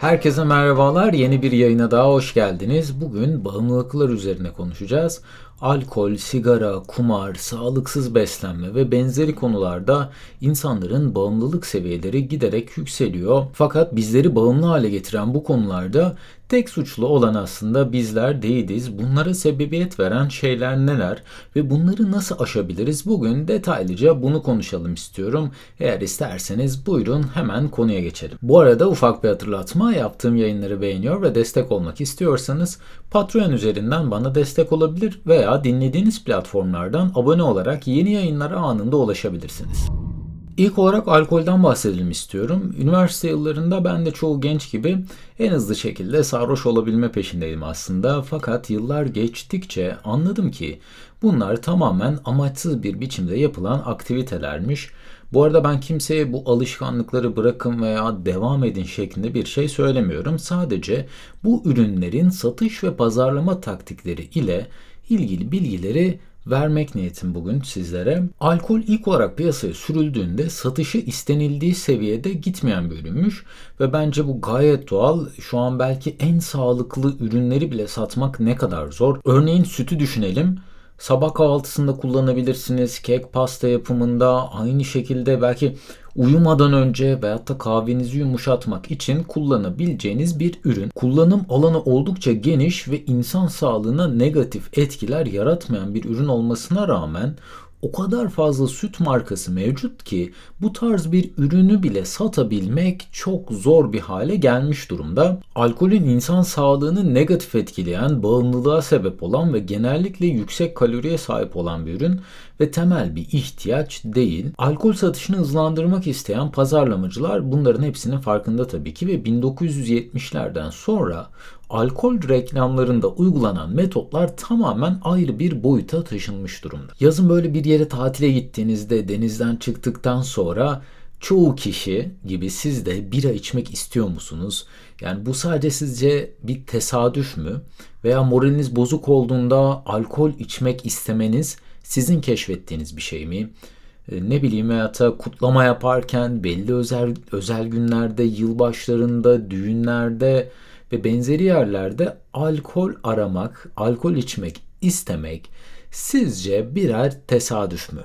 Herkese merhabalar. Yeni bir yayına daha hoş geldiniz. Bugün bağımlılıklar üzerine konuşacağız. Alkol, sigara, kumar, sağlıksız beslenme ve benzeri konularda insanların bağımlılık seviyeleri giderek yükseliyor. Fakat bizleri bağımlı hale getiren bu konularda Tek suçlu olan aslında bizler değiliz. Bunlara sebebiyet veren şeyler neler ve bunları nasıl aşabiliriz? Bugün detaylıca bunu konuşalım istiyorum. Eğer isterseniz buyurun hemen konuya geçelim. Bu arada ufak bir hatırlatma yaptığım yayınları beğeniyor ve destek olmak istiyorsanız Patreon üzerinden bana destek olabilir veya dinlediğiniz platformlardan abone olarak yeni yayınlara anında ulaşabilirsiniz. İlk olarak alkolden bahsedelim istiyorum. Üniversite yıllarında ben de çoğu genç gibi en hızlı şekilde sarhoş olabilme peşindeydim aslında. Fakat yıllar geçtikçe anladım ki bunlar tamamen amaçsız bir biçimde yapılan aktivitelermiş. Bu arada ben kimseye bu alışkanlıkları bırakın veya devam edin şeklinde bir şey söylemiyorum. Sadece bu ürünlerin satış ve pazarlama taktikleri ile ilgili bilgileri vermek niyetim bugün sizlere. Alkol ilk olarak piyasaya sürüldüğünde satışı istenildiği seviyede gitmeyen bir ürünmüş ve bence bu gayet doğal. Şu an belki en sağlıklı ürünleri bile satmak ne kadar zor. Örneğin sütü düşünelim. Sabah kahvaltısında kullanabilirsiniz. Kek pasta yapımında aynı şekilde belki uyumadan önce veyahut da kahvenizi yumuşatmak için kullanabileceğiniz bir ürün. Kullanım alanı oldukça geniş ve insan sağlığına negatif etkiler yaratmayan bir ürün olmasına rağmen o kadar fazla süt markası mevcut ki bu tarz bir ürünü bile satabilmek çok zor bir hale gelmiş durumda. Alkolün insan sağlığını negatif etkileyen, bağımlılığa sebep olan ve genellikle yüksek kaloriye sahip olan bir ürün ve temel bir ihtiyaç değil. Alkol satışını hızlandırmak isteyen pazarlamacılar bunların hepsinin farkında tabii ki ve 1970'lerden sonra alkol reklamlarında uygulanan metotlar tamamen ayrı bir boyuta taşınmış durumda. Yazın böyle bir yere tatile gittiğinizde denizden çıktıktan sonra çoğu kişi gibi siz de bira içmek istiyor musunuz? Yani bu sadece sizce bir tesadüf mü? Veya moraliniz bozuk olduğunda alkol içmek istemeniz sizin keşfettiğiniz bir şey mi? E, ne bileyim hayata kutlama yaparken belli özel özel günlerde, yılbaşlarında, düğünlerde ve benzeri yerlerde alkol aramak, alkol içmek istemek sizce birer tesadüf mü?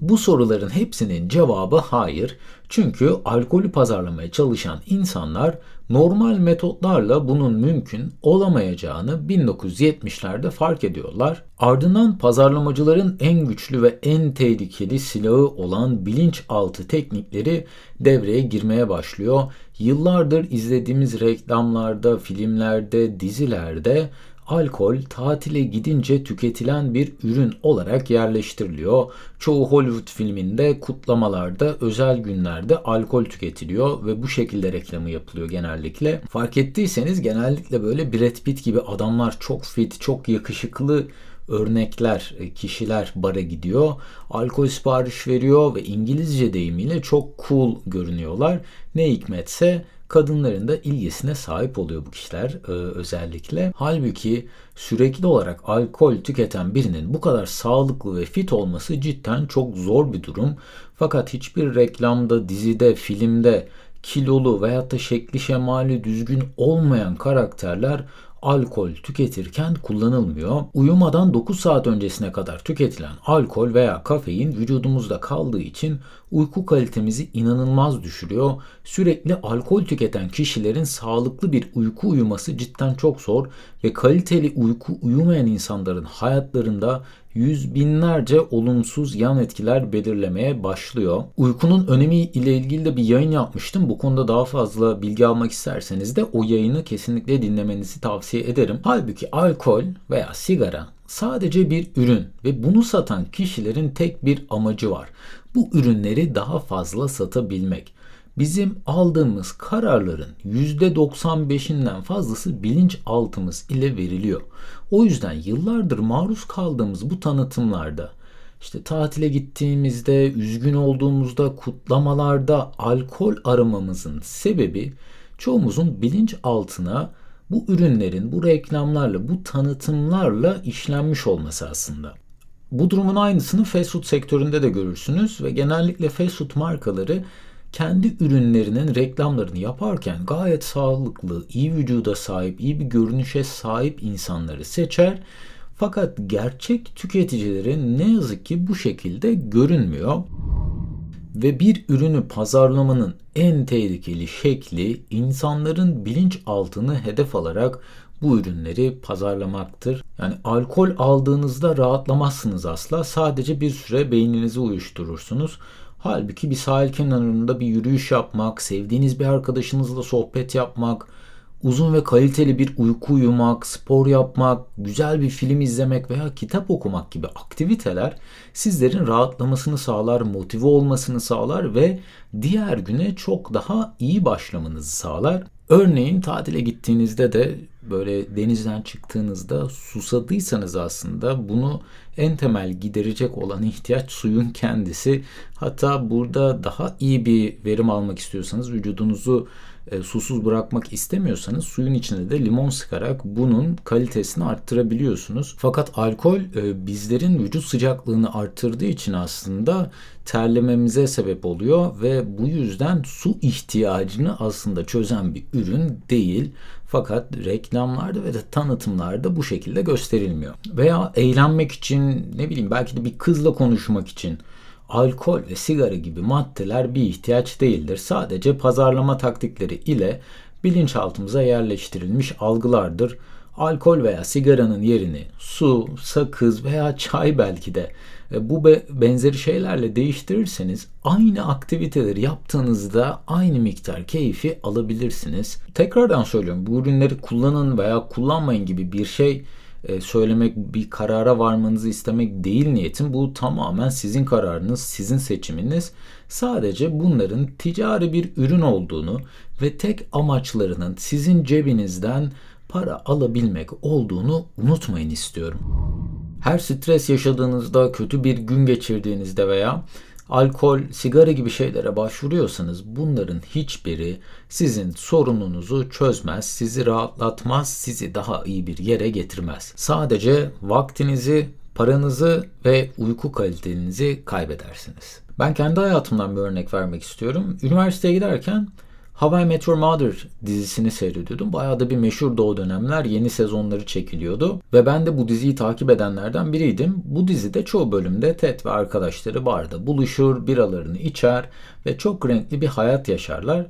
Bu soruların hepsinin cevabı hayır. Çünkü alkolü pazarlamaya çalışan insanlar normal metotlarla bunun mümkün olamayacağını 1970'lerde fark ediyorlar. Ardından pazarlamacıların en güçlü ve en tehlikeli silahı olan bilinçaltı teknikleri devreye girmeye başlıyor. Yıllardır izlediğimiz reklamlarda, filmlerde, dizilerde alkol tatile gidince tüketilen bir ürün olarak yerleştiriliyor. Çoğu Hollywood filminde kutlamalarda, özel günlerde alkol tüketiliyor ve bu şekilde reklamı yapılıyor genellikle. Fark ettiyseniz genellikle böyle Brad Pitt gibi adamlar çok fit, çok yakışıklı örnekler, e, kişiler bara gidiyor. Alkol sipariş veriyor ve İngilizce deyimiyle çok cool görünüyorlar. Ne hikmetse kadınların da ilgisine sahip oluyor bu kişiler e, özellikle. Halbuki sürekli olarak alkol tüketen birinin bu kadar sağlıklı ve fit olması cidden çok zor bir durum. Fakat hiçbir reklamda, dizide, filmde kilolu veyahut da şekli şemali düzgün olmayan karakterler alkol tüketirken kullanılmıyor. Uyumadan 9 saat öncesine kadar tüketilen alkol veya kafein vücudumuzda kaldığı için uyku kalitemizi inanılmaz düşürüyor. Sürekli alkol tüketen kişilerin sağlıklı bir uyku uyuması cidden çok zor ve kaliteli uyku uyumayan insanların hayatlarında yüz binlerce olumsuz yan etkiler belirlemeye başlıyor. Uykunun önemi ile ilgili de bir yayın yapmıştım. Bu konuda daha fazla bilgi almak isterseniz de o yayını kesinlikle dinlemenizi tavsiye ederim. Halbuki alkol veya sigara sadece bir ürün ve bunu satan kişilerin tek bir amacı var. Bu ürünleri daha fazla satabilmek. Bizim aldığımız kararların %95'inden fazlası bilinçaltımız ile veriliyor. O yüzden yıllardır maruz kaldığımız bu tanıtımlarda işte tatile gittiğimizde, üzgün olduğumuzda, kutlamalarda alkol aramamızın sebebi çoğumuzun bilinç altına bu ürünlerin bu reklamlarla, bu tanıtımlarla işlenmiş olması aslında. Bu durumun aynısını fast food sektöründe de görürsünüz ve genellikle fast food markaları kendi ürünlerinin reklamlarını yaparken gayet sağlıklı, iyi vücuda sahip, iyi bir görünüşe sahip insanları seçer. Fakat gerçek tüketicilerin ne yazık ki bu şekilde görünmüyor. Ve bir ürünü pazarlamanın en tehlikeli şekli insanların bilinçaltını hedef alarak bu ürünleri pazarlamaktır. Yani alkol aldığınızda rahatlamazsınız asla. Sadece bir süre beyninizi uyuşturursunuz. Halbuki bir sahil kenarında bir yürüyüş yapmak, sevdiğiniz bir arkadaşınızla sohbet yapmak, uzun ve kaliteli bir uyku uyumak, spor yapmak, güzel bir film izlemek veya kitap okumak gibi aktiviteler sizlerin rahatlamasını sağlar, motive olmasını sağlar ve diğer güne çok daha iyi başlamanızı sağlar. Örneğin tatile gittiğinizde de böyle denizden çıktığınızda susadıysanız aslında bunu en temel giderecek olan ihtiyaç suyun kendisi. Hatta burada daha iyi bir verim almak istiyorsanız vücudunuzu e, susuz bırakmak istemiyorsanız suyun içine de limon sıkarak bunun kalitesini arttırabiliyorsunuz. Fakat alkol e, bizlerin vücut sıcaklığını arttırdığı için aslında terlememize sebep oluyor ve bu yüzden su ihtiyacını aslında çözen bir ürün değil. Fakat reklamlarda ve de tanıtımlarda bu şekilde gösterilmiyor. Veya eğlenmek için ne bileyim belki de bir kızla konuşmak için alkol ve sigara gibi maddeler bir ihtiyaç değildir. Sadece pazarlama taktikleri ile bilinçaltımıza yerleştirilmiş algılardır. Alkol veya sigaranın yerini su, sakız veya çay belki de bu benzeri şeylerle değiştirirseniz aynı aktiviteleri yaptığınızda aynı miktar keyfi alabilirsiniz. Tekrardan söylüyorum bu ürünleri kullanın veya kullanmayın gibi bir şey e, söylemek, bir karara varmanızı istemek değil niyetim. Bu tamamen sizin kararınız, sizin seçiminiz. Sadece bunların ticari bir ürün olduğunu ve tek amaçlarının sizin cebinizden para alabilmek olduğunu unutmayın istiyorum. Her stres yaşadığınızda, kötü bir gün geçirdiğinizde veya alkol, sigara gibi şeylere başvuruyorsanız bunların hiçbiri sizin sorununuzu çözmez, sizi rahatlatmaz, sizi daha iyi bir yere getirmez. Sadece vaktinizi, paranızı ve uyku kalitenizi kaybedersiniz. Ben kendi hayatımdan bir örnek vermek istiyorum. Üniversiteye giderken How I Met Your Mother dizisini seyrediyordum. Bayağı da bir meşhurdu o dönemler. Yeni sezonları çekiliyordu. Ve ben de bu diziyi takip edenlerden biriydim. Bu dizide çoğu bölümde Ted ve arkadaşları barda buluşur, biralarını içer ve çok renkli bir hayat yaşarlar.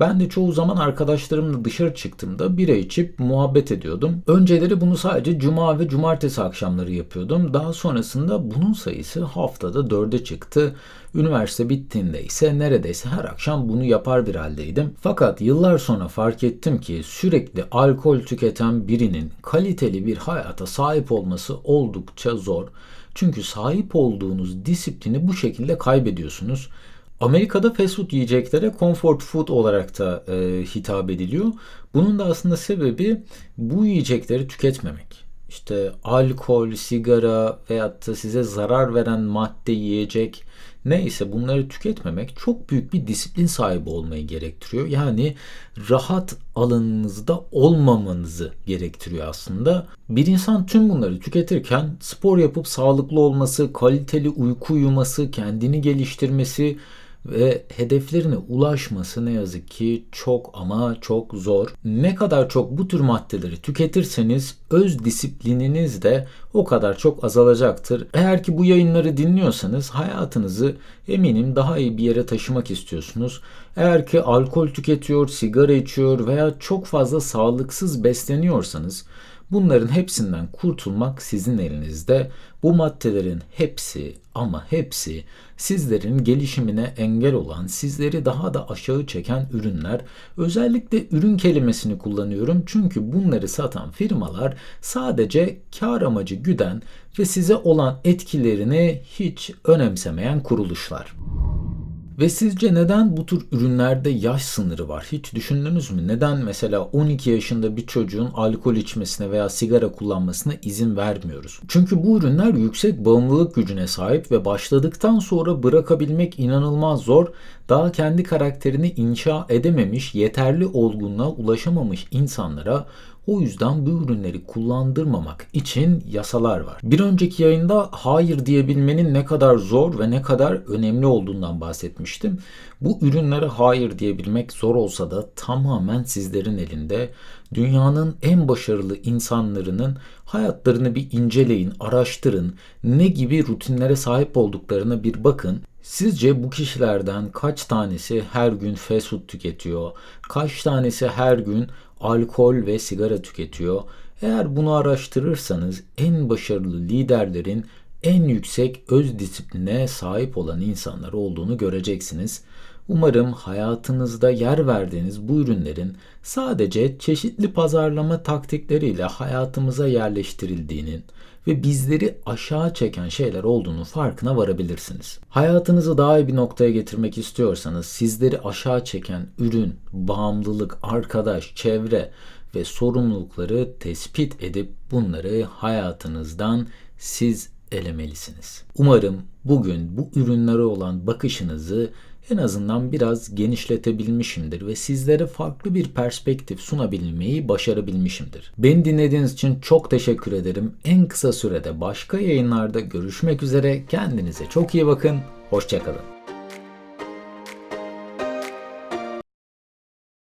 Ben de çoğu zaman arkadaşlarımla dışarı çıktığımda bira içip muhabbet ediyordum. Önceleri bunu sadece cuma ve cumartesi akşamları yapıyordum. Daha sonrasında bunun sayısı haftada dörde çıktı. Üniversite bittiğinde ise neredeyse her akşam bunu yapar bir haldeydim. Fakat yıllar sonra fark ettim ki sürekli alkol tüketen birinin kaliteli bir hayata sahip olması oldukça zor. Çünkü sahip olduğunuz disiplini bu şekilde kaybediyorsunuz. Amerika'da fast food yiyeceklere comfort food olarak da e, hitap ediliyor. Bunun da aslında sebebi bu yiyecekleri tüketmemek. İşte alkol, sigara veyahut da size zarar veren madde yiyecek neyse bunları tüketmemek çok büyük bir disiplin sahibi olmayı gerektiriyor. Yani rahat alanınızda olmamanızı gerektiriyor aslında. Bir insan tüm bunları tüketirken spor yapıp sağlıklı olması, kaliteli uyku uyuması, kendini geliştirmesi, ve hedeflerine ulaşması ne yazık ki çok ama çok zor. Ne kadar çok bu tür maddeleri tüketirseniz öz disiplininiz de o kadar çok azalacaktır. Eğer ki bu yayınları dinliyorsanız hayatınızı eminim daha iyi bir yere taşımak istiyorsunuz. Eğer ki alkol tüketiyor, sigara içiyor veya çok fazla sağlıksız besleniyorsanız Bunların hepsinden kurtulmak sizin elinizde. Bu maddelerin hepsi ama hepsi sizlerin gelişimine engel olan, sizleri daha da aşağı çeken ürünler. Özellikle ürün kelimesini kullanıyorum çünkü bunları satan firmalar sadece kar amacı güden ve size olan etkilerini hiç önemsemeyen kuruluşlar. Ve sizce neden bu tür ürünlerde yaş sınırı var? Hiç düşündünüz mü? Neden mesela 12 yaşında bir çocuğun alkol içmesine veya sigara kullanmasına izin vermiyoruz? Çünkü bu ürünler yüksek bağımlılık gücüne sahip ve başladıktan sonra bırakabilmek inanılmaz zor. daha kendi karakterini inşa edememiş, yeterli olgunluğa ulaşamamış insanlara o yüzden bu ürünleri kullandırmamak için yasalar var. Bir önceki yayında hayır diyebilmenin ne kadar zor ve ne kadar önemli olduğundan bahsetmiştim. Bu ürünlere hayır diyebilmek zor olsa da tamamen sizlerin elinde. Dünyanın en başarılı insanlarının hayatlarını bir inceleyin, araştırın. Ne gibi rutinlere sahip olduklarına bir bakın. Sizce bu kişilerden kaç tanesi her gün fast food tüketiyor? Kaç tanesi her gün alkol ve sigara tüketiyor? Eğer bunu araştırırsanız en başarılı liderlerin en yüksek öz disipline sahip olan insanlar olduğunu göreceksiniz. Umarım hayatınızda yer verdiğiniz bu ürünlerin sadece çeşitli pazarlama taktikleriyle hayatımıza yerleştirildiğinin ve bizleri aşağı çeken şeyler olduğunu farkına varabilirsiniz. Hayatınızı daha iyi bir noktaya getirmek istiyorsanız sizleri aşağı çeken ürün, bağımlılık, arkadaş, çevre ve sorumlulukları tespit edip bunları hayatınızdan siz elemelisiniz. Umarım bugün bu ürünlere olan bakışınızı en azından biraz genişletebilmişimdir ve sizlere farklı bir perspektif sunabilmeyi başarabilmişimdir. Beni dinlediğiniz için çok teşekkür ederim. En kısa sürede başka yayınlarda görüşmek üzere. Kendinize çok iyi bakın. Hoşçakalın.